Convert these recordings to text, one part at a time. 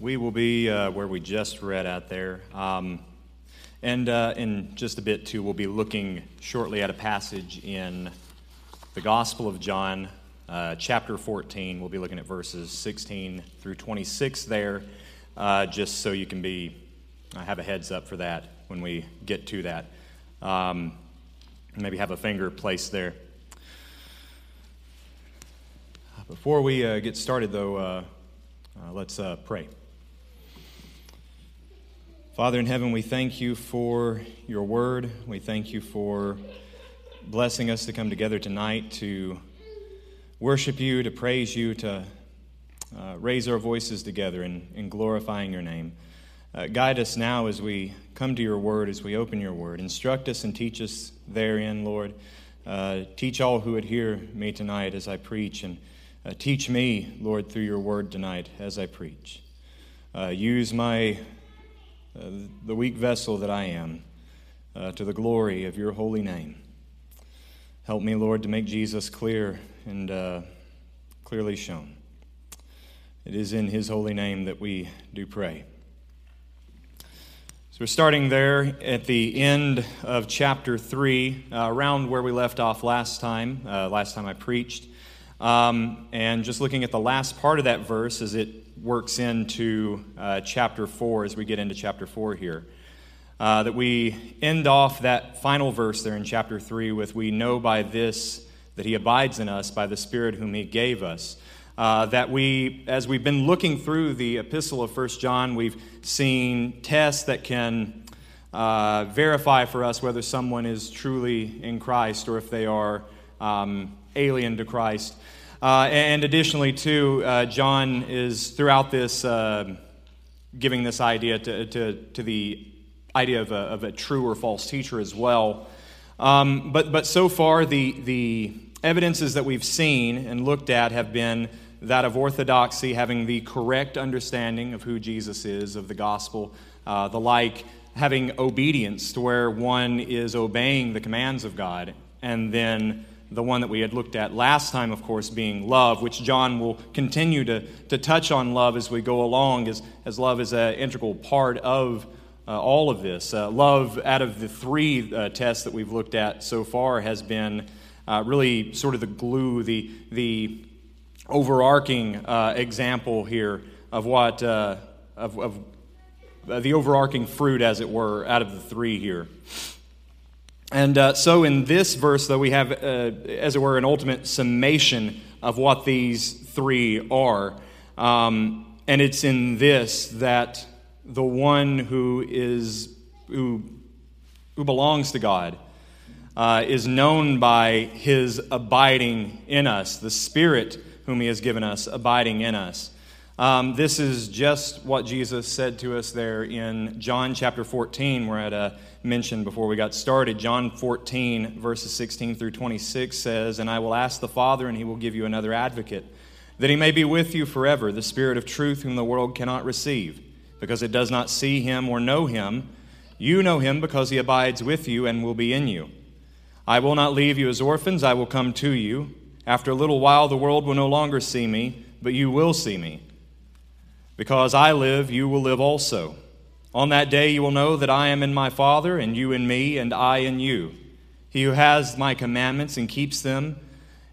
We will be uh, where we just read out there. Um, and uh, in just a bit, too, we'll be looking shortly at a passage in the Gospel of John, uh, chapter 14. We'll be looking at verses 16 through 26 there, uh, just so you can be I have a heads up for that when we get to that. Um, maybe have a finger placed there. Before we uh, get started, though, let's pray. Father in heaven, we thank you for your word. We thank you for blessing us to come together tonight to worship you, to praise you, to uh, raise our voices together in, in glorifying your name. Uh, guide us now as we come to your word, as we open your word. Instruct us and teach us therein, Lord. Uh, teach all who would hear me tonight as I preach, and uh, teach me, Lord, through your word tonight as I preach. Uh, use my uh, the weak vessel that I am, uh, to the glory of your holy name. Help me, Lord, to make Jesus clear and uh, clearly shown. It is in his holy name that we do pray. So we're starting there at the end of chapter 3, uh, around where we left off last time, uh, last time I preached. Um, and just looking at the last part of that verse as it works into uh, chapter 4 as we get into chapter 4 here. Uh, that we end off that final verse there in chapter 3 with, We know by this that he abides in us by the Spirit whom he gave us. Uh, that we, as we've been looking through the epistle of 1 John, we've seen tests that can uh, verify for us whether someone is truly in Christ or if they are um, alien to Christ. Uh, and additionally, too, uh, John is throughout this uh, giving this idea to, to, to the idea of a, of a, true or false teacher as well. Um, but, but so far, the, the evidences that we've seen and looked at have been that of orthodoxy, having the correct understanding of who Jesus is, of the gospel, uh, the like, having obedience to where one is obeying the commands of God, and then the one that we had looked at last time, of course, being love, which John will continue to, to touch on love as we go along, as, as love is an integral part of uh, all of this. Uh, love, out of the three uh, tests that we've looked at so far, has been uh, really sort of the glue, the, the overarching uh, example here of what, uh, of, of the overarching fruit, as it were, out of the three here. And uh, so in this verse, though, we have, uh, as it were, an ultimate summation of what these three are. Um, and it's in this that the one who is who, who belongs to God uh, is known by his abiding in us, the Spirit whom he has given us abiding in us. Um, this is just what Jesus said to us there in John chapter 14. We're at a mentioned before we got started. John 14, verses 16 through 26 says, And I will ask the Father, and he will give you another advocate, that he may be with you forever, the Spirit of truth, whom the world cannot receive, because it does not see him or know him. You know him because he abides with you and will be in you. I will not leave you as orphans, I will come to you. After a little while, the world will no longer see me, but you will see me. Because I live, you will live also. On that day you will know that I am in my Father, and you in me, and I in you. He who has my commandments and keeps them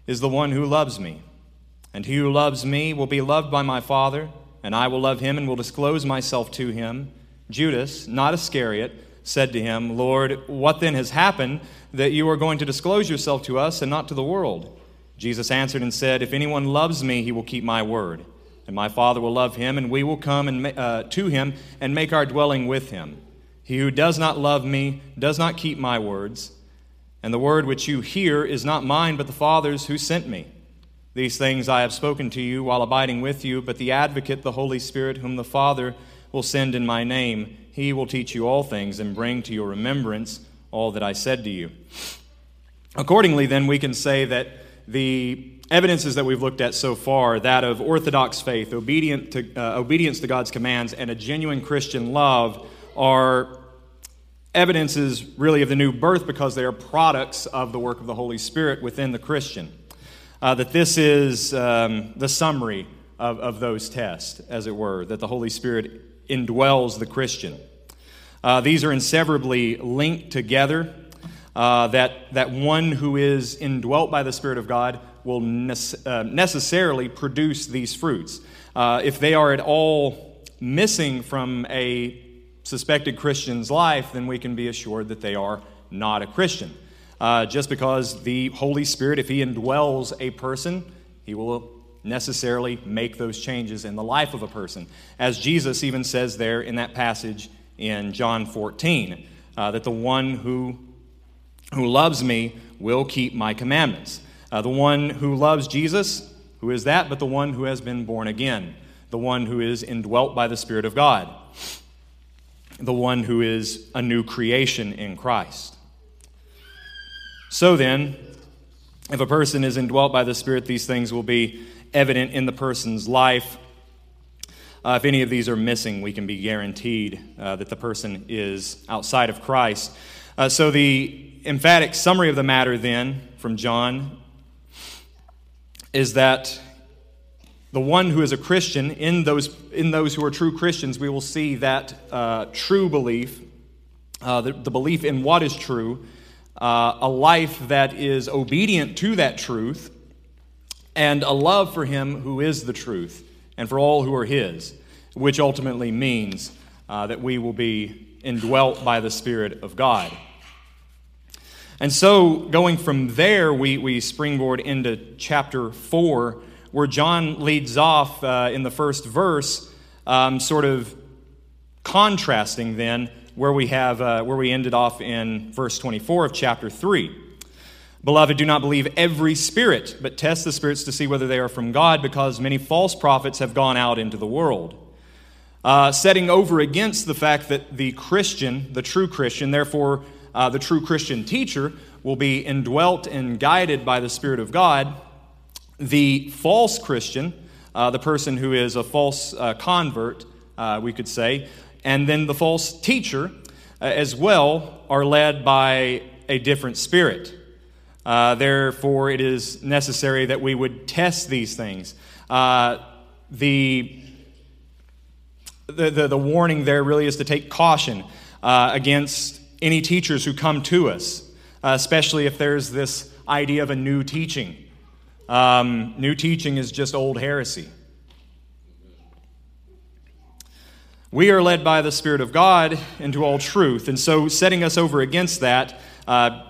is the one who loves me. And he who loves me will be loved by my Father, and I will love him and will disclose myself to him. Judas, not Iscariot, said to him, Lord, what then has happened that you are going to disclose yourself to us and not to the world? Jesus answered and said, If anyone loves me, he will keep my word and my Father will love him, and we will come and, uh, to him and make our dwelling with him. He who does not love me does not keep my words, and the word which you hear is not mine, but the Father's who sent me. These things I have spoken to you while abiding with you, but the advocate, the Holy Spirit, whom the Father will send in my name, he will teach you all things and bring to your remembrance all that I said to you. Accordingly, then, we can say that the evidences that we've looked at so far that of orthodox faith, obedient to, uh, obedience to God's commands, and a genuine Christian love are evidences really of the new birth because they are products of the work of the Holy Spirit within the Christian. Uh, that this is um, the summary of, of those tests, as it were, that the Holy Spirit indwells the Christian. Uh, these are inseparably linked together. Uh, that, that one who is indwelt by the Spirit of God will uh, necessarily produce these fruits. Uh, if they are at all missing from a suspected Christian's life, then we can be assured that they are not a Christian. Uh, just because the Holy Spirit, if He indwells a person, He will necessarily make those changes in the life of a person. As Jesus even says there in that passage in John 14, uh, that the one who, who loves me will keep my commandments. Uh, the one who loves Jesus, who is that but the one who has been born again, the one who is indwelt by the Spirit of God, the one who is a new creation in Christ. So then, if a person is indwelt by the Spirit, these things will be evident in the person's life. Uh, if any of these are missing, we can be guaranteed uh, that the person is outside of Christ. Uh, so, the emphatic summary of the matter, then, from John, is that the one who is a Christian, in those, in those who are true Christians, we will see that uh, true belief, uh, the, the, belief in what is true, uh, a life that is obedient to that truth, and a love for him who is the truth and for all who are his, which ultimately means uh, that we will be indwelt by the Spirit of God. And so, going from there, we, we springboard into chapter 4, where John leads off uh, in the first verse, um, sort of contrasting then where we, have, uh, where we ended off in verse 24 of chapter 3. Beloved, do not believe every spirit, but test the spirits to see whether they are from God, because many false prophets have gone out into the world. Uh, setting over against the fact that the Christian, the true Christian, therefore uh, the true Christian teacher, will be indwelt and guided by the Spirit of God, the false Christian, uh, the person who is a false uh, convert, uh, we could say, and then the false teacher uh, as well are led by a different spirit. Uh, therefore, it is necessary that we would test these things. The, the, the, the, warning there really is to take caution uh, against any teachers who come to us, uh, especially if there's this idea of a new teaching. Um, new teaching is just old heresy. We are led by the Spirit of God into all truth. And so, setting us over against that, uh,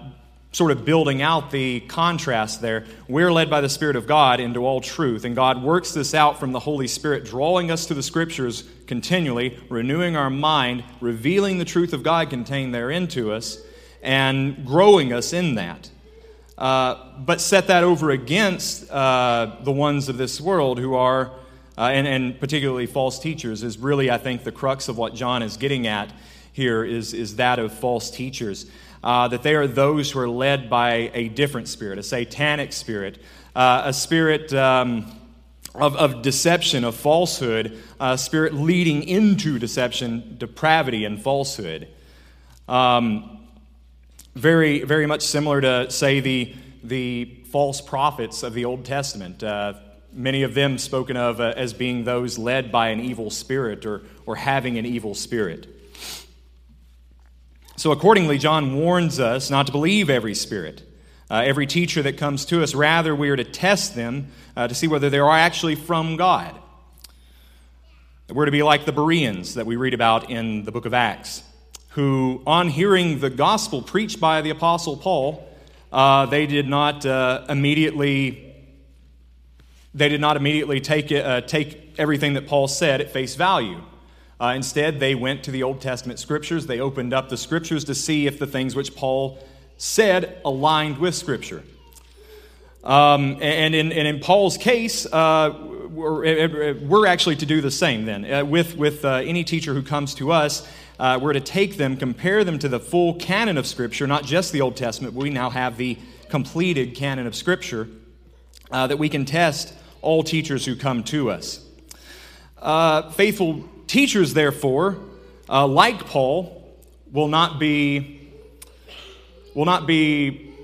sort of building out the contrast there. We're led by the Spirit of God into all truth, and God works this out from the Holy Spirit, drawing us to the Scriptures continually, renewing our mind, revealing the truth of God contained therein to us, and growing us in that. Uh, but set that over against uh, the ones of this world who are, uh, and, and particularly false teachers, is really, I think, the crux of what John is getting at here is, is that of false teachers uh, that they are those who are led by a different spirit, a satanic spirit, uh, a spirit um, of, of, deception, of falsehood, a spirit leading into deception, depravity, and falsehood. Um, very, very much similar to, say, the, the false prophets of the Old Testament. Uh, many of them spoken of uh, as being those led by an evil spirit or, or having an evil spirit. So, accordingly, John warns us not to believe every spirit, uh, every teacher that comes to us. Rather, we are to test them uh, to see whether they are actually from God. We're to be like the Bereans that we read about in the book of Acts, who, on hearing the gospel preached by the Apostle Paul, uh, they did not uh, immediately they did not immediately take, uh, take everything that Paul said at face value. Uh, instead, they went to the Old Testament scriptures. They opened up the scriptures to see if the things which Paul said aligned with scripture. Um, and, in, and in Paul's case, uh, we're, we're, actually to do the same then. Uh, with with uh, any teacher who comes to us, uh, we're to take them, compare them to the full canon of Scripture, not just the Old Testament. We now have the completed canon of Scripture uh, that we can test all teachers who come to us. Faithful Teachers, therefore, uh, like Paul, will not be will not be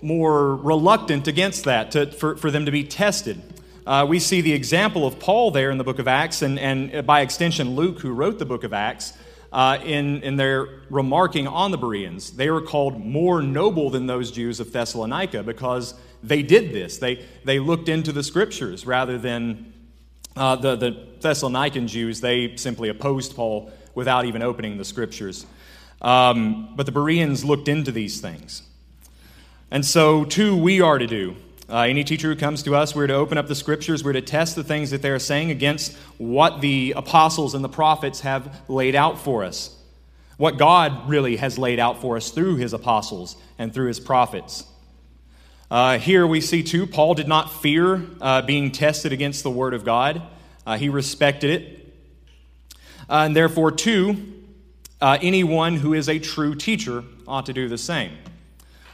more reluctant against that to, for, for them to be tested. uh, we see the example of Paul there in the book of Acts, and, and by extension, Luke, who wrote the book of Acts, uh, in, in their remarking on the Bereans. They were called more noble than those Jews of Thessalonica because they did this. They, they looked into the scriptures rather than uh, the, the Thessalonican Jews. They simply opposed Paul without even opening the scriptures. Um, but the Bereans looked into these things. And so, too, we are to do. Uh, any teacher who comes to us, we're to open up the scriptures, we're to test the things that they're saying against what the apostles and the prophets have laid out for us, what God really has laid out for us through his apostles and through his prophets. Uh, here we see too, Paul did not fear uh, being tested against the word of God, uh, he respected it. Uh, and therefore, too, uh, anyone who is a true teacher ought to do the same.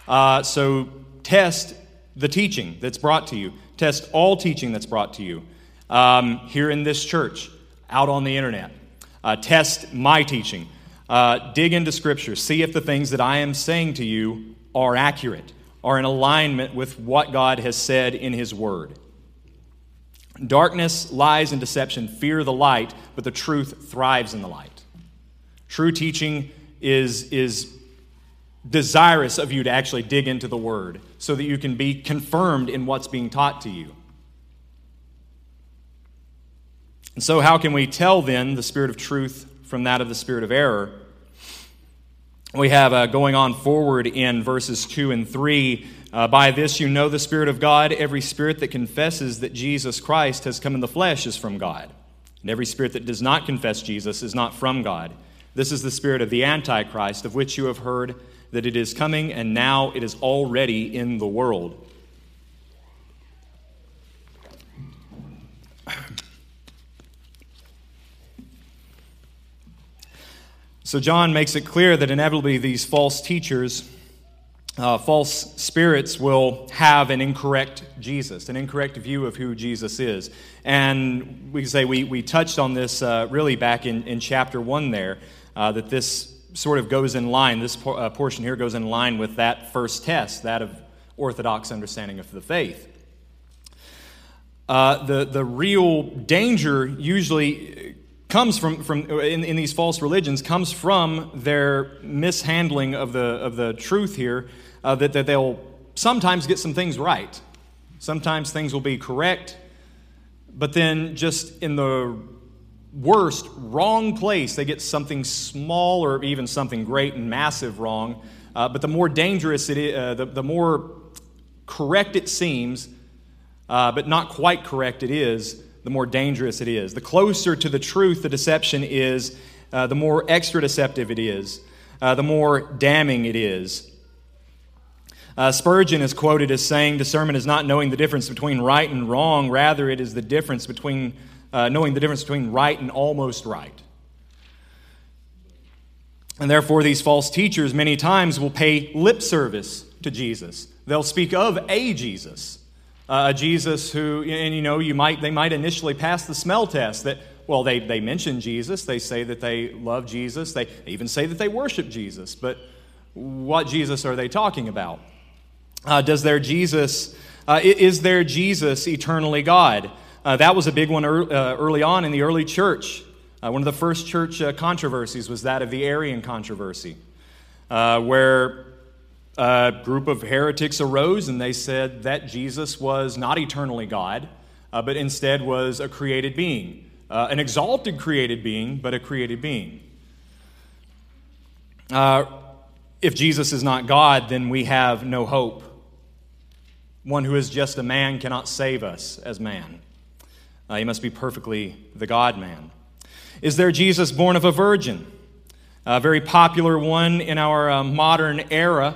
so, test the teaching that's brought to you. Test all teaching that's brought to you um, here in this church, out on the internet. Uh, test my teaching. Uh, dig into Scripture. See if the things that I am saying to you are accurate, are in alignment with what God has said in His Word. Darkness, lies, and deception fear the light, but the truth thrives in the light. True teaching is, is desirous of you to actually dig into the Word so that you can be confirmed in what's being taught to you. And so, how can we tell then the spirit of truth from that of the spirit of error? We have uh, going on forward in verses 2 and 3. Uh, By this you know the Spirit of God. Every spirit that confesses that Jesus Christ has come in the flesh is from God. And every spirit that does not confess Jesus is not from God. This is the spirit of the Antichrist, of which you have heard that it is coming and now it is already in the world. So, John makes it clear that inevitably these false teachers, uh, false spirits, will have an incorrect Jesus, an incorrect view of who Jesus is. And we say we, we touched on this uh, really back in, in chapter 1 there, uh, that this sort of goes in line, this por- uh, portion here goes in line with that first test, that of orthodox understanding of the faith. Uh, the, the real danger usually comes from, from in, in these false religions comes from their mishandling of the, of the truth here uh, that, that they'll sometimes get some things right sometimes things will be correct but then just in the worst, wrong place, they get something small or even something great and massive wrong. Uh, but the more dangerous it is, uh, the, the more correct it seems, uh, but not quite correct it is, the more dangerous it is. The closer to the truth the deception is, uh, the more extra deceptive it is, uh, the more damning it is. Uh, Spurgeon is quoted as saying, Discernment is not knowing the difference between right and wrong, rather, it is the difference between uh, knowing the difference between right and almost right. And therefore, these false teachers many times will pay lip service to Jesus. They'll speak of a Jesus, uh, a Jesus who, and you know, you might, they might initially pass the smell test that, well, they, they mention Jesus, they say that they love Jesus, they even say that they worship Jesus, but what Jesus are they talking about? Uh, does their Jesus, uh, is their Jesus eternally God? Uh, that was a big one er, uh, early on in the early church. Uh, one of the first church controversies was that of the Arian controversy, where a group of heretics arose and they said that Jesus was not eternally God, uh, but instead was a created being, an exalted created being, but a created being. if Jesus is not God, then we have no hope. One who is just a man cannot save us as man. Uh, he must be perfectly the God man. Is their Jesus born of a virgin? A very popular one in our uh, modern era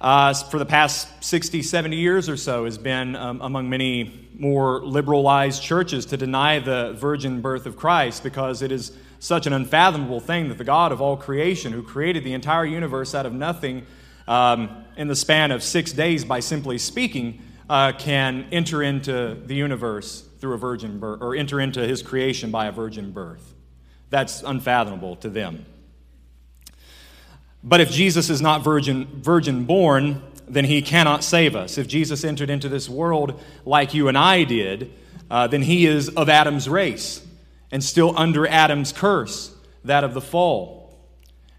uh, for the past 60, 70 years or so has been um, among many more liberalized churches to deny the virgin birth of Christ because it is such an unfathomable thing that the God of all creation, who created the entire universe out of nothing um, in the span of six days by simply speaking, uh, can enter into the universe through a virgin birth, or enter into his creation by a virgin birth. That's unfathomable to them. But if Jesus is not virgin, virgin born, then he cannot save us. If Jesus entered into this world like you and I did, uh, then he is of Adam's race and still under Adam's curse, that of the fall.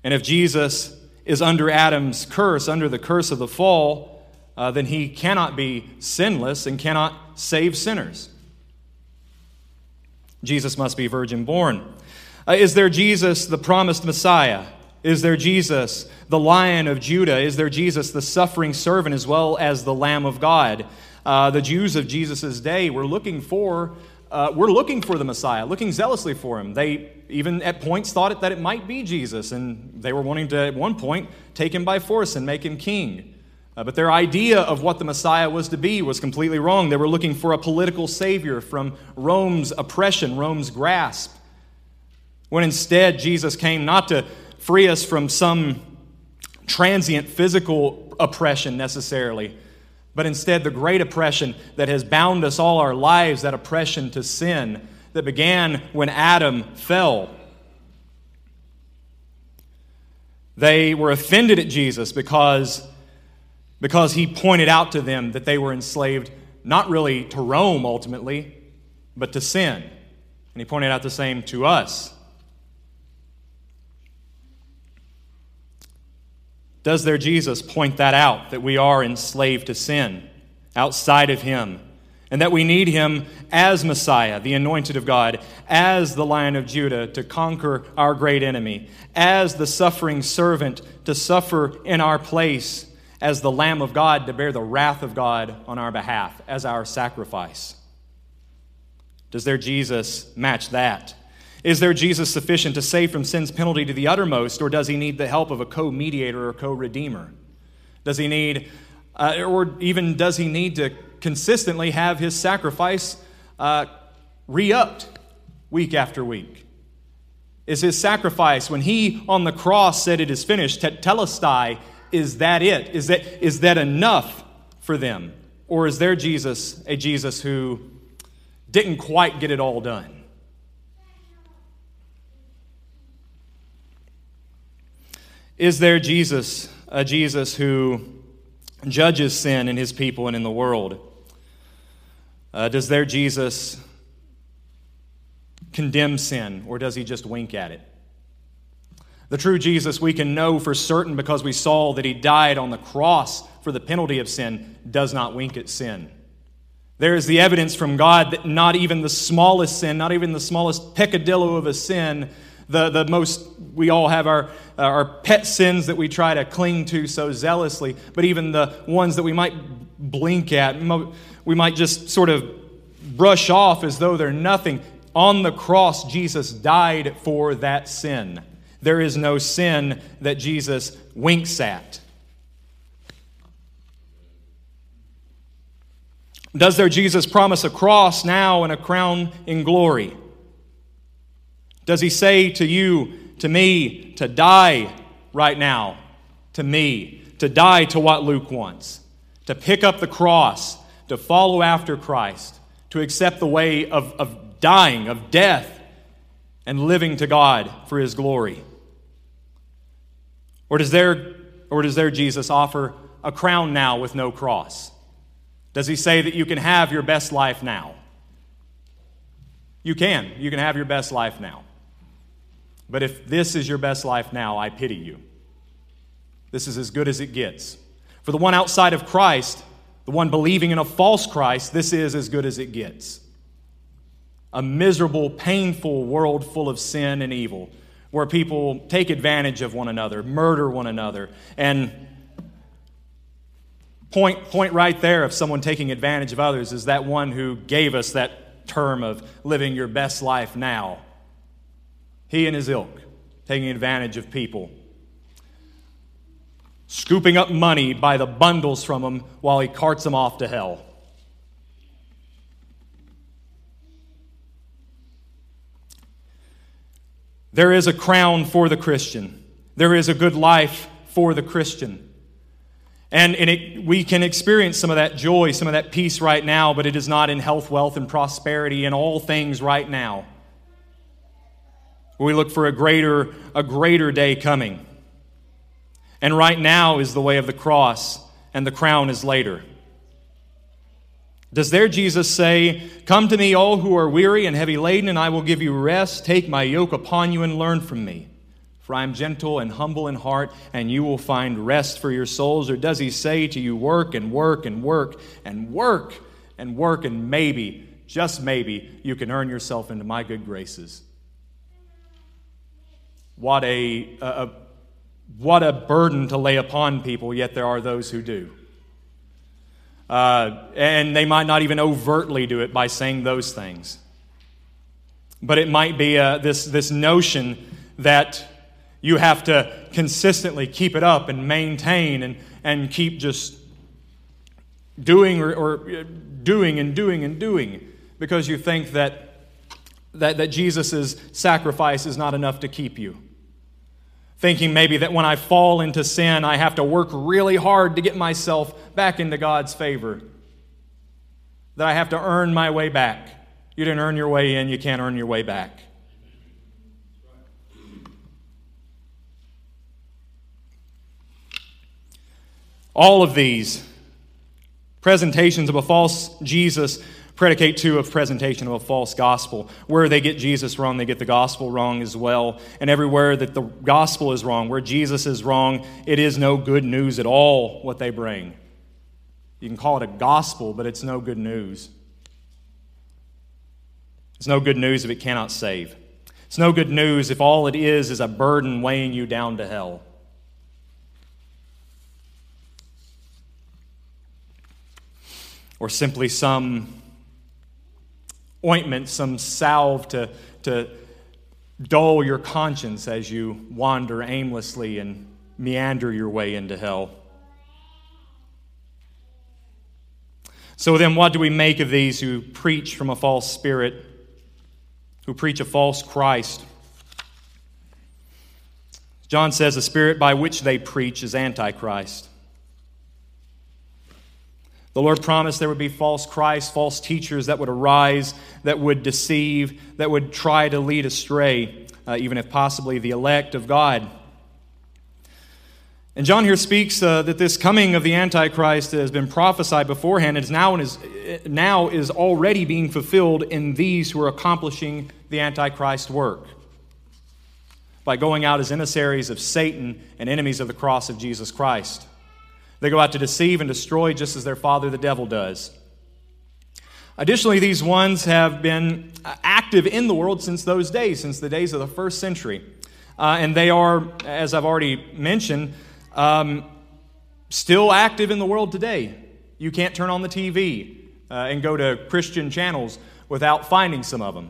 And if Jesus is under Adam's curse, under the curse of the fall, uh, then he cannot be sinless and cannot save sinners. Jesus must be virgin born. Uh, is their Jesus, the promised Messiah? Is their Jesus, the Lion of Judah? Is their Jesus, the suffering servant, as well as the Lamb of God? Uh, the Jews of Jesus' day were looking for uh, we're looking for the Messiah, looking zealously for him. They even at points thought it, that it might be Jesus, and they were wanting to, at one point, take him by force and make him king. Uh, but their idea of what the Messiah was to be was completely wrong. They were looking for a political savior from Rome's oppression, Rome's grasp. When instead, Jesus came not to free us from some transient physical oppression necessarily but instead the great oppression that has bound us all our lives, that oppression to sin that began when Adam fell. They were offended at Jesus because, because he pointed out to them that they were enslaved not really to Rome ultimately, but to sin. And he pointed out the same to us. Does their Jesus point that out, that we are enslaved to sin outside of Him, and that we need Him as Messiah, the anointed of God, as the Lion of Judah to conquer our great enemy, as the suffering servant to suffer in our place, as the Lamb of God to bear the wrath of God on our behalf, as our sacrifice? Does their Jesus match that? Is their Jesus sufficient to save from sin's penalty to the uttermost, or does he need the help of a co mediator or co redeemer? Does he need, uh, or even does he need to consistently have his sacrifice uh, re upped week after week? Is his sacrifice, when he on the cross said it is finished, tetelestai, is that it? Is that, is that enough for them? Or is their Jesus a Jesus who didn't quite get it all done? Is their Jesus, a Jesus who judges sin in his people and in the world? Uh, does their Jesus condemn sin, or does he just wink at it? The true Jesus we can know for certain because we saw that he died on the cross for the penalty of sin, does not wink at sin. There is the evidence from God that not even the smallest sin, not even the smallest peccadillo of a sin, the, the most, we all have our, uh, our pet sins that we try to cling to so zealously, but even the ones that we might blink at, we might just sort of brush off as though they're nothing. On the cross, Jesus died for that sin. There is no sin that Jesus winks at. Does their Jesus promise a cross now and a crown in glory? Does he say to you, to me, to die right now? To me, to die to what Luke wants, to pick up the cross, to follow after Christ, to accept the way of, of dying, of death, and living to God for his glory? Or does there, or does their Jesus offer a crown now with no cross? Does he say that you can have your best life now? You can. You can have your best life now. But if this is your best life now, I pity you. This is as good as it gets. For the one outside of Christ, the one believing in a false Christ, this is as good as it gets. A miserable, painful world full of sin and evil, where people take advantage of one another, murder one another, and point, point right there of someone taking advantage of others is that one who gave us that term of living your best life now. He and his ilk taking advantage of people, scooping up money by the bundles from them while he carts them off to hell. There is a crown for the Christian. There is a good life for the Christian. And, and it, we can experience some of that joy, some of that peace right now, but it is not in health, wealth, and prosperity in all things right now. We look for a greater, a greater day coming. And right now is the way of the cross, and the crown is later. Does their Jesus say, Come to me, all who are weary and heavy laden, and I will give you rest? Take my yoke upon you and learn from me. For I am gentle and humble in heart, and you will find rest for your souls. Or does he say to you, Work and work and work and work and work, and maybe, just maybe, you can earn yourself into my good graces? What a, a, what a burden to lay upon people, yet there are those who do. Uh, and they might not even overtly do it by saying those things. But it might be uh, this, this notion that you have to consistently keep it up and maintain and, and keep just doing or, or uh, doing and doing and doing because you think that, that, that Jesus' sacrifice is not enough to keep you thinking maybe that when I fall into sin, I have to work really hard to get myself back into God's favor, that I have to earn my way back. You didn't earn your way in, you can't earn your way back. All of these presentations of a false Jesus predicate two of presentation of a false gospel. Where they get Jesus wrong, they get the gospel wrong as well. And everywhere that the gospel is wrong, where Jesus is wrong, it is no good news at all what they bring. You can call it a gospel, but it's no good news. It's no good news if it cannot save. It's no good news if all it is is a burden weighing you down to hell. Or simply some ointment, some salve to, to dull your conscience as you wander aimlessly and meander your way into hell. So then, what do we make of these who preach from a false spirit, who preach a false Christ? John says the spirit by which they preach is Antichrist. The Lord promised there would be false Christs, false teachers that would arise, that would deceive, that would try to lead astray, uh, even if possibly the elect of God. And John here speaks uh, that this coming of the Antichrist has been prophesied beforehand and is now, is, now is already being fulfilled in these who are accomplishing the Antichrist work by going out as emissaries of Satan and enemies of the cross of Jesus Christ. They go out to deceive and destroy just as their father, the devil, does. Additionally, these ones have been active in the world since those days, since the days of the first century. Uh, and they are, as I've already mentioned, um, still active in the world today. You can't turn on the TV uh, and go to Christian channels without finding some of them.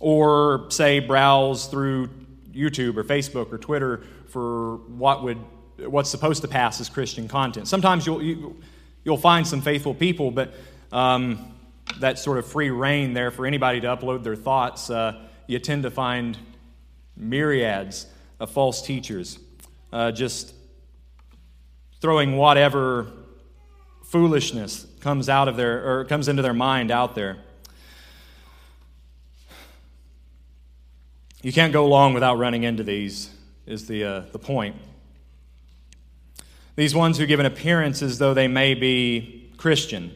Or, say, browse through YouTube or Facebook or Twitter for what would what's supposed to pass as Christian content. Sometimes you'll, you, will you will find some faithful people, but um, that sort of free reign there for anybody to upload their thoughts, uh, you tend to find myriads of false teachers uh, just throwing whatever foolishness comes out of their or comes into their mind out there. You can't go long without running into these, is the, uh, the point. These ones who give an appearance as though they may be Christian,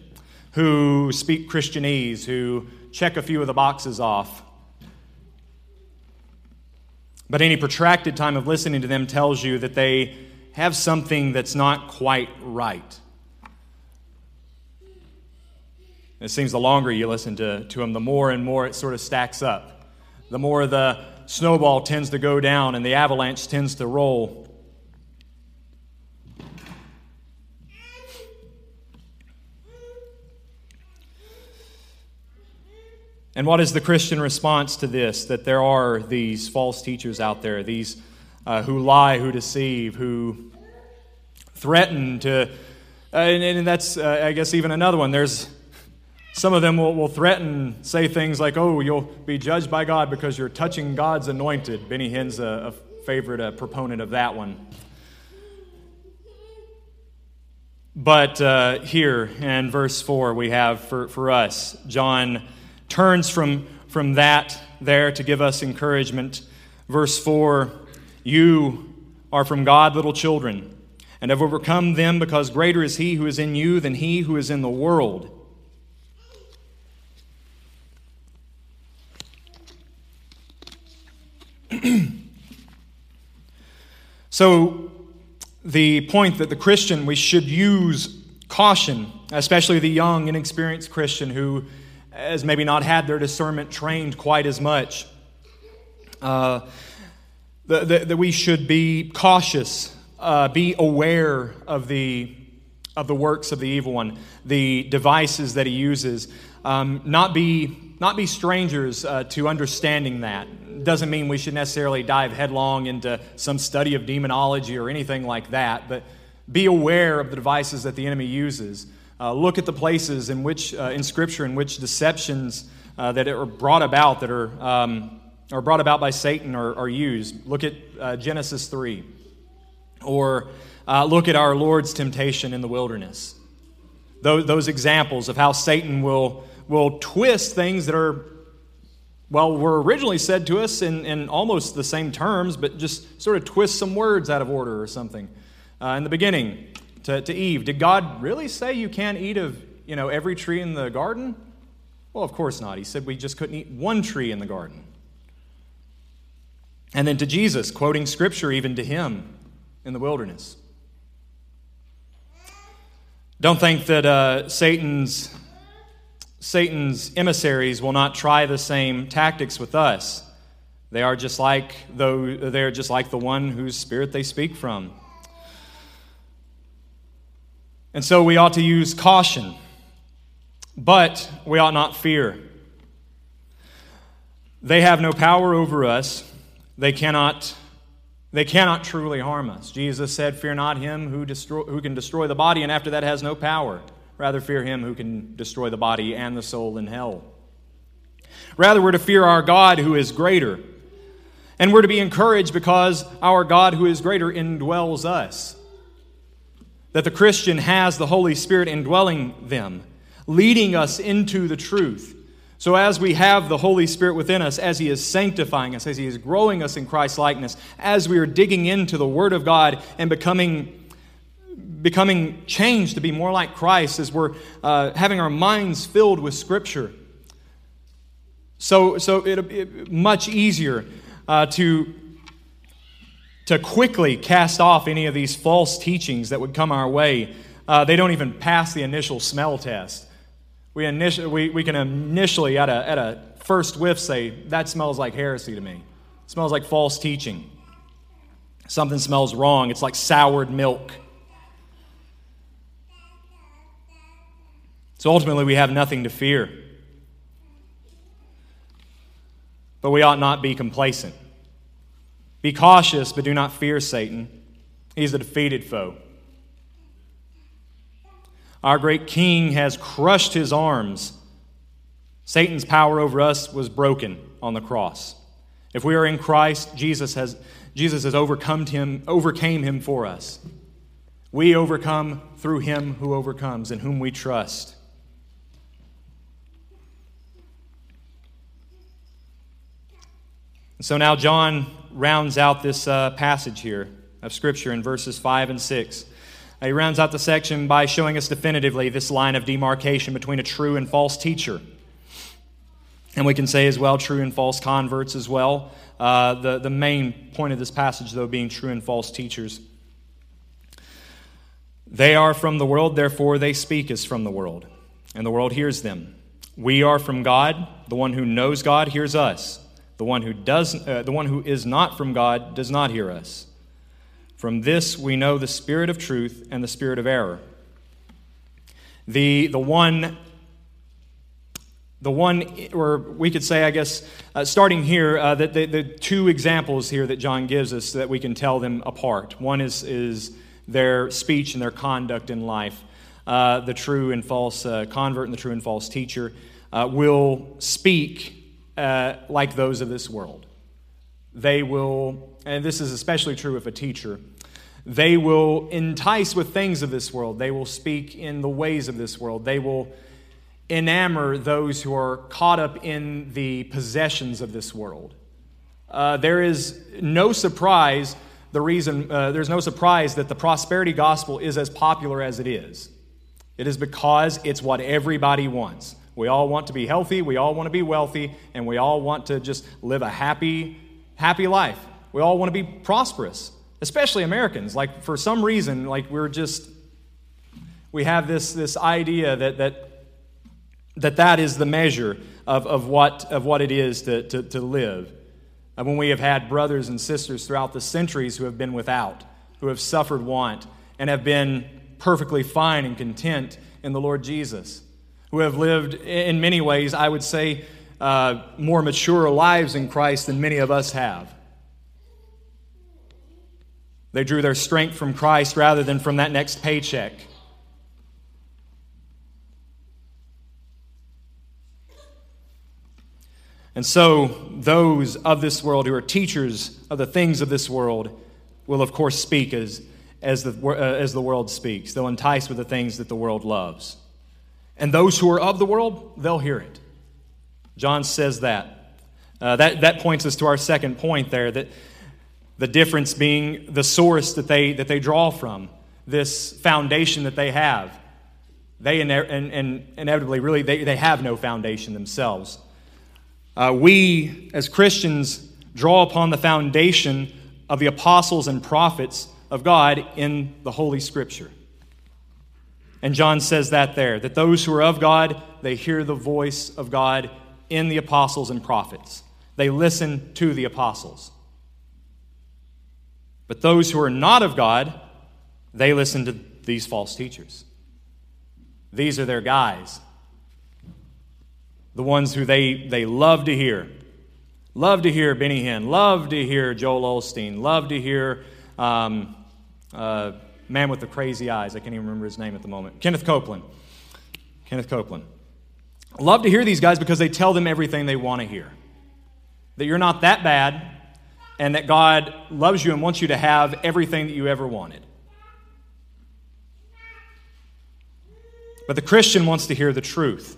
who speak Christianese, who check a few of the boxes off. But any protracted time of listening to them tells you that they have something that's not quite right. It seems the longer you listen to, to them, the more and more it sort of stacks up. The more the snowball tends to go down and the avalanche tends to roll. And what is the Christian response to this? That there are these false teachers out there, these uh, who lie, who deceive, who threaten to, uh, and, and, that's, uh, I guess, even another one. There's some of them will, will threaten, say things like, oh, you'll be judged by God because you're touching God's anointed. Benny Hinn's a, a favorite uh, proponent of that one. But uh, here in verse 4, we have for, for us, John turns from, from that there to give us encouragement. Verse 4 You are from God, little children, and have overcome them because greater is He who is in you than He who is in the world. so, the point that the Christian, we should use caution, especially the young, inexperienced Christian who has maybe not had their discernment trained quite as much. Uh, that, that we should be cautious, uh, be aware of the, of the works of the evil one, the devices that he uses, um, not, be, not be strangers uh, to understanding that. Doesn't mean we should necessarily dive headlong into some study of demonology or anything like that, but be aware of the devices that the enemy uses. Uh, look at the places in which, uh, in Scripture, in which deceptions uh, that are brought about that are um, or brought about by Satan are, are used. Look at uh, Genesis 3. Or uh, look at our Lord's temptation in the wilderness. Those, those examples of how Satan will, will twist things that are, well, were originally said to us in, in almost the same terms, but just sort of twist some words out of order or something. Uh, in the beginning, to, to Eve, did God really say you can't eat of you know, every tree in the garden? Well, of course not. He said we just couldn't eat one tree in the garden. And then to Jesus, quoting scripture even to him in the wilderness. Don't think that uh, Satan's, Satan's emissaries will not try the same tactics with us. They are just like though they're just like the one whose spirit they speak from. And so we ought to use caution, but we ought not fear. They have no power over us they cannot, they cannot truly harm us. Jesus said, Fear not him who, destroy, who can destroy the body, and after that has no power. Rather, fear him who can destroy the body and the soul in hell. Rather, we're to fear our God who is greater. And we're to be encouraged because our God who is greater indwells us. That the Christian has the Holy Spirit indwelling them, leading us into the truth. So, as we have the Holy Spirit within us, as He is sanctifying us, as He is growing us in Christ's likeness, as we are digging into the Word of God and becoming, becoming changed to be more like Christ, as we're uh, having our minds filled with Scripture, so, so it, it be much easier uh, to, to quickly cast off any of these false teachings that would come our way. Uh, they don't even pass the initial smell test. We, we, we can initially, at a, at a first whiff, say, that smells like heresy to me. It smells like false teaching. Something smells wrong. It's like soured milk. So ultimately, we have nothing to fear. But we ought not be complacent. Be cautious, but do not fear Satan. He's a defeated foe. Our great King has crushed his arms. Satan's power over us was broken on the cross. If we are in Christ, Jesus has, Jesus has overcome him, overcame him for us. We overcome through him who overcomes, in whom we trust. so now John rounds out this uh, passage here of Scripture in verses 5 and 6. He rounds out the section by showing us definitively this line of demarcation between a true and false teacher. And we can say as well, true and false converts as well. Uh, the, the main point of this passage, though, being true and false teachers. They are from the world, therefore they speak as from the world, and the world hears them. We are from God. The one who knows God hears us. The one who does, uh, the one who is not from God does not hear us. From this we know the spirit of truth and the spirit of error. The, the one the one, or we could say, I guess, uh, starting here, uh, that the, the, two examples here that John gives us that we can tell them apart. One is, is their speech and their conduct in life. Uh, the true and false uh, convert and the true and false teacher uh, will speak uh, like those of this world. They will and this is especially true of a teacher, they will entice with things of this world. They will speak in the ways of this world. They will enamor those who are caught up in the possessions of this world. Uh, there is no surprise the reason uh, there's no surprise that the prosperity gospel is as popular as it is. It is because it's what everybody wants. We all want to be healthy, we all want to be wealthy, and we all want to just live a happy, happy life. We all want to be prosperous, especially Americans. Like, for some reason, like, we're just, we have this, this idea that, that, that that is the measure of, of, what, of what it is to, to, to live. And when we have had brothers and sisters throughout the centuries who have been without, who have suffered want, and have been perfectly fine and content in the Lord Jesus, who have lived, in many ways, I would say, uh, more mature lives in Christ than many of us have. They drew their strength from Christ rather than from that next paycheck. And so, those of this world who are teachers of the things of this world will, of course, speak as, as, the, uh, as the world speaks. They'll entice with the things that the world loves. And those who are of the world, they'll hear it. John says that. Uh, that, that points us to our second point there that the difference being the source that they, that they draw from, this foundation that they have. They and, and inevitably, really, they, they have no foundation themselves. Uh, we, as Christians, draw upon the foundation of the apostles and prophets of God in the Holy Scripture. And John says that there, that those who are of God, they hear the voice of God in the apostles and prophets. They listen to the apostles. But those who are not of God, they listen to these false teachers. These are their guys. The ones who they, they love to hear. Love to hear Benny Hinn. Love to hear Joel Osteen. Love to hear um, uh, man with the crazy eyes. I can't even remember his name at the moment. Kenneth Copeland. Kenneth Copeland. Love to hear these guys because they tell them everything they want to hear. That you're not that bad, and that God loves you and wants you to have everything that you ever wanted. But the Christian wants to hear the truth.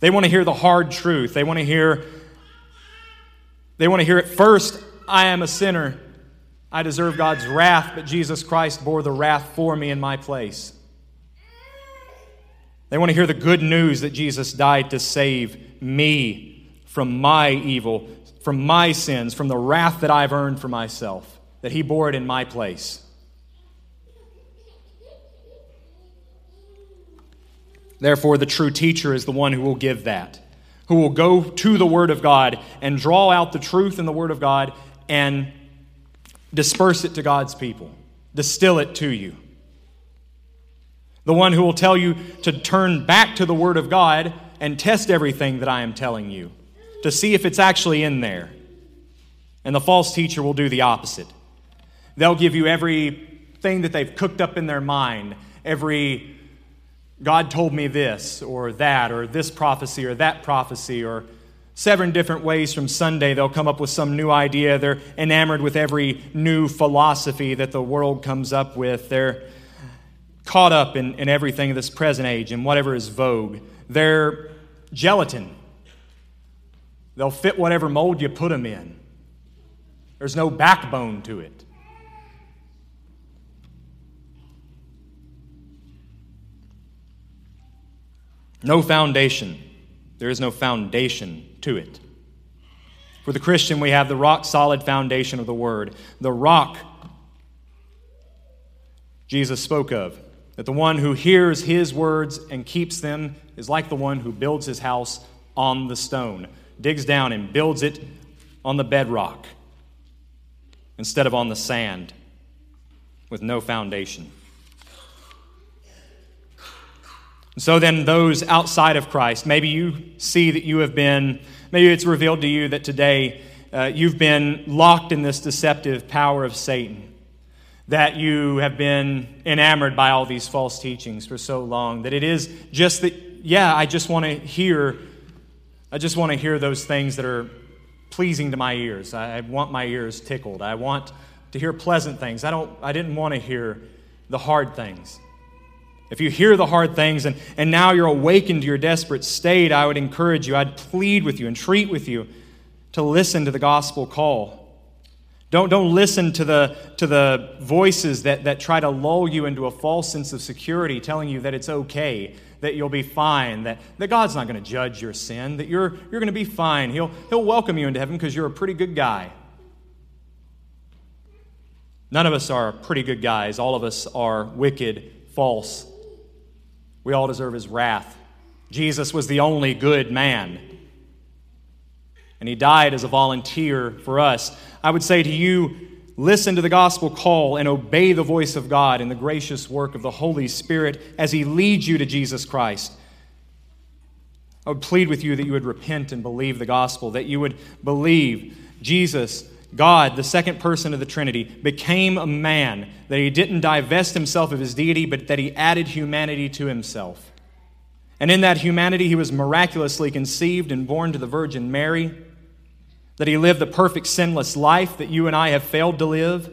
They want to hear the hard truth. They want to hear they want to hear it first, I am a sinner. I deserve God's wrath, but Jesus Christ bore the wrath for me in my place. They want to hear the good news that Jesus died to save me from my evil, from my sins, from the wrath that I've earned for myself, that He bore it in my place. Therefore, the true teacher is the one who will give that, who will go to the Word of God and draw out the truth in the Word of God and disperse it to God's people, distill it to you. The one who will tell you to turn back to the Word of God and test everything that I am telling you to see if it's actually in there. And the false teacher will do the opposite. They'll give you everything that they've cooked up in their mind, every God told me this or that, or this prophecy or that prophecy, or seven different ways from Sunday. They'll come up with some new idea. They're enamored with every new philosophy that the world comes up with. They're caught up in, in everything of this present age and whatever is vogue. They're gelatin. They'll fit whatever mold you put them in. There's no backbone to it. No foundation. There is no foundation to it. For the Christian, we have the rock solid foundation of the Word. The rock Jesus spoke of. That the one who hears his words and keeps them is like the one who builds his house on the stone digs down and builds it on the bedrock instead of on the sand with no foundation. So then, those outside of Christ, maybe you see that you have been, maybe it's revealed to you that today uh, you've been locked in this deceptive power of Satan, that you have been enamored by all these false teachings for so long, that it is just that, yeah, I just want to hear I just want to hear those things that are pleasing to my ears. I want my ears tickled. I want to hear pleasant things. I, don't, I didn't want to hear the hard things. If you hear the hard things and, and now you're awakened to your desperate state, I would encourage you, I'd plead with you, entreat with you to listen to the gospel call, Don't, don't listen to the, to the voices that, that try to lull you into a false sense of security, telling you that it's okay, that you'll be fine, that, that God's not going to judge your sin, that you're, you're going to be fine. He'll, he'll welcome you into heaven because you're a pretty good guy. None of us are pretty good guys. All of us are wicked, false. We all deserve his wrath. Jesus was the only good man and he died as a volunteer for us. I would say to you, listen to the gospel call and obey the voice of God in the gracious work of the Holy Spirit as he leads you to Jesus Christ. I would plead with you that you would repent and believe the gospel, that you would believe Jesus, God, the second person of the Trinity, became a man, that he didn't divest himself of his deity, but that he added humanity to himself. And in that humanity, he was miraculously conceived and born to the Virgin Mary that he lived the perfect sinless life that you and I have failed to live,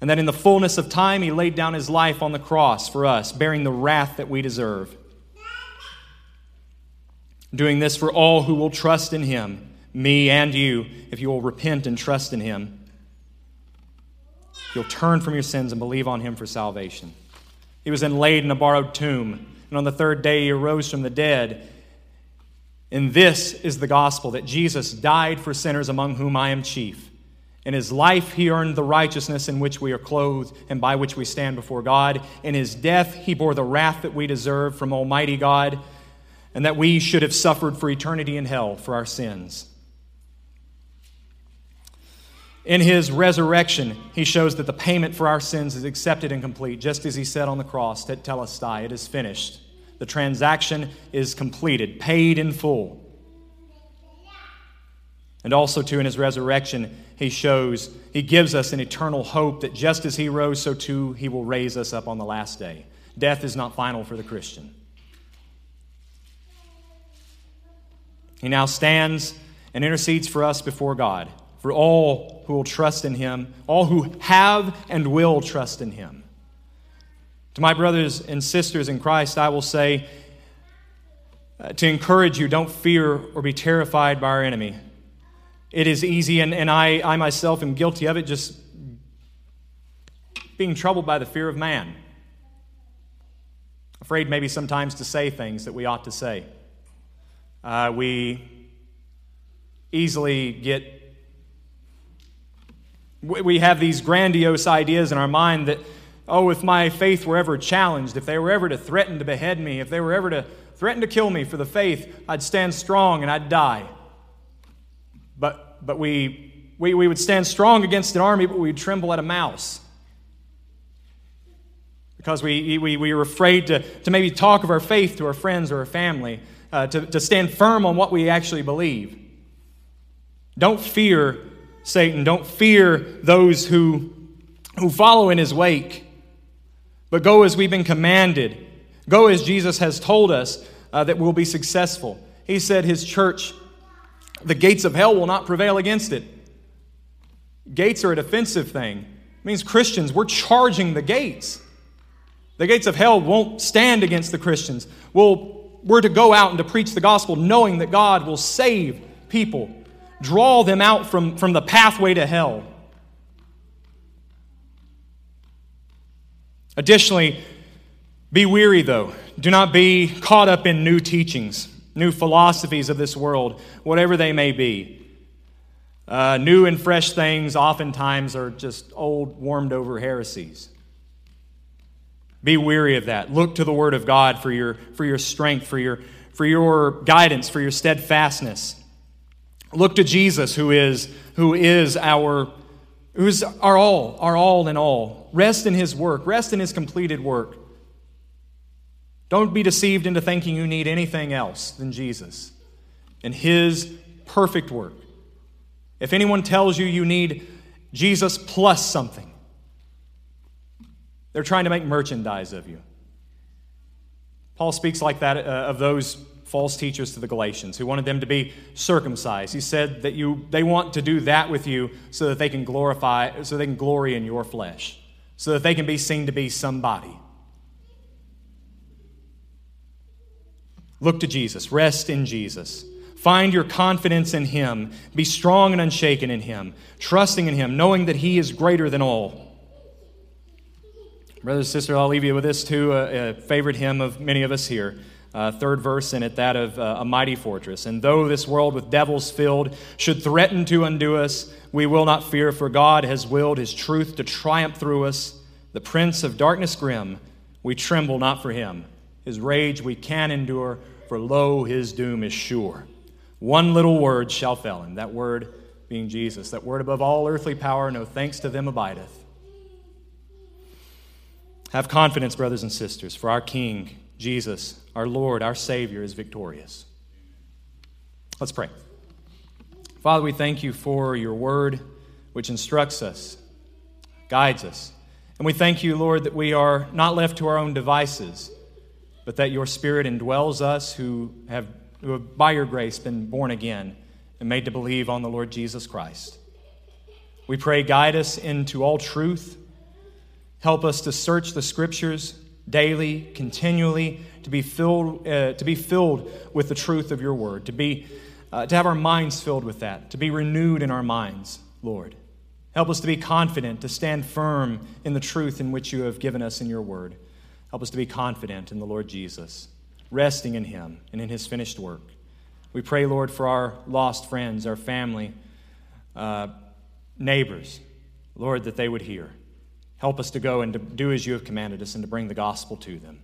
and that in the fullness of time he laid down his life on the cross for us, bearing the wrath that we deserve. Doing this for all who will trust in him, me and you, if you will repent and trust in him. You'll turn from your sins and believe on him for salvation. He was then laid in a borrowed tomb, and on the third day he arose from the dead and this is the gospel that Jesus died for sinners among whom I am chief. In his life, he earned the righteousness in which we are clothed and by which we stand before God. In his death, he bore the wrath that we deserve from Almighty God and that we should have suffered for eternity in hell for our sins. In his resurrection, he shows that the payment for our sins is accepted and complete, just as he said on the cross, Tetelestai, it is finished. The transaction is completed, paid in full. And also, too, in his resurrection, he shows, he gives us an eternal hope that just as he rose, so too he will raise us up on the last day. Death is not final for the Christian. He now stands and intercedes for us before God, for all who will trust in him, all who have and will trust in him. To my brothers and sisters in Christ, I will say uh, to encourage you don't fear or be terrified by our enemy. It is easy, and, and I, I myself am guilty of it, just being troubled by the fear of man. Afraid maybe sometimes to say things that we ought to say. Uh, we easily get, we have these grandiose ideas in our mind that Oh, if my faith were ever challenged, if they were ever to threaten to behead me, if they were ever to threaten to kill me for the faith, I'd stand strong and I'd die. But, but we, we, we would stand strong against an army, but we'd tremble at a mouse. Because we, we, we were afraid to, to maybe talk of our faith to our friends or our family, uh, to, to stand firm on what we actually believe. Don't fear Satan. Don't fear those who, who follow in his wake. But go as we've been commanded. Go as Jesus has told us uh, that we'll be successful. He said, His church, the gates of hell will not prevail against it. Gates are a defensive thing. It means Christians, we're charging the gates. The gates of hell won't stand against the Christians. We'll, we're to go out and to preach the gospel knowing that God will save people, draw them out from, from the pathway to hell. Additionally, be weary, though. Do not be caught up in new teachings, new philosophies of this world, whatever they may be. Uh, new and fresh things oftentimes are just old, warmed over heresies. Be weary of that. Look to the Word of God for your, for your strength, for your, for your guidance, for your steadfastness. Look to Jesus, who is, who is our who's our all, our all in all. Rest in his work, rest in his completed work. Don't be deceived into thinking you need anything else than Jesus and his perfect work. If anyone tells you you need Jesus plus something, they're trying to make merchandise of you. Paul speaks like that uh, of those false teachers to the Galatians who wanted them to be circumcised. He said that you, they want to do that with you so that they can glorify, so they can glory in your flesh, so that they can be seen to be somebody. Look to Jesus, rest in Jesus. Find your confidence in Him. Be strong and unshaken in Him, trusting in Him, knowing that He is greater than all. Brothers and sisters, I'll leave you with this too a, a favorite hymn of many of us here. Uh, third verse in it, that of uh, a mighty fortress. And though this world with devils filled should threaten to undo us, we will not fear, for God has willed His truth to triumph through us. The prince of darkness grim, we tremble not for him. His rage we can endure, for lo, his doom is sure. One little word shall fail him, that word being Jesus. That word above all earthly power, no thanks to them abideth. Have confidence, brothers and sisters, for our King, Jesus, our Lord, our Savior, is victorious. Let's pray. Father, we thank you for your word, which instructs us, guides us. And we thank you, Lord, that we are not left to our own devices, but that your Spirit indwells us who have who have by your grace been born again and made to believe on the Lord Jesus Christ. We pray, guide us into all truth. Help us to search the scriptures daily, continually, to be filled, uh, to be filled with the truth of your word, to, be, uh, to have our minds filled with that, to be renewed in our minds, Lord. Help us to be confident, to stand firm in the truth in which you have given us in your word. Help us to be confident in the Lord Jesus resting in Him and in His finished work. We pray, Lord, for our lost friends, our family, uh, neighbors, Lord, that they would hear. Help us to go and to do as you have commanded us and to bring the gospel to them.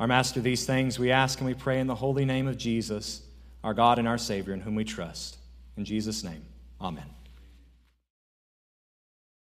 Our Master, these things we ask and we pray in the holy name of Jesus, our God and our Savior, in whom we trust. In Jesus' name, amen.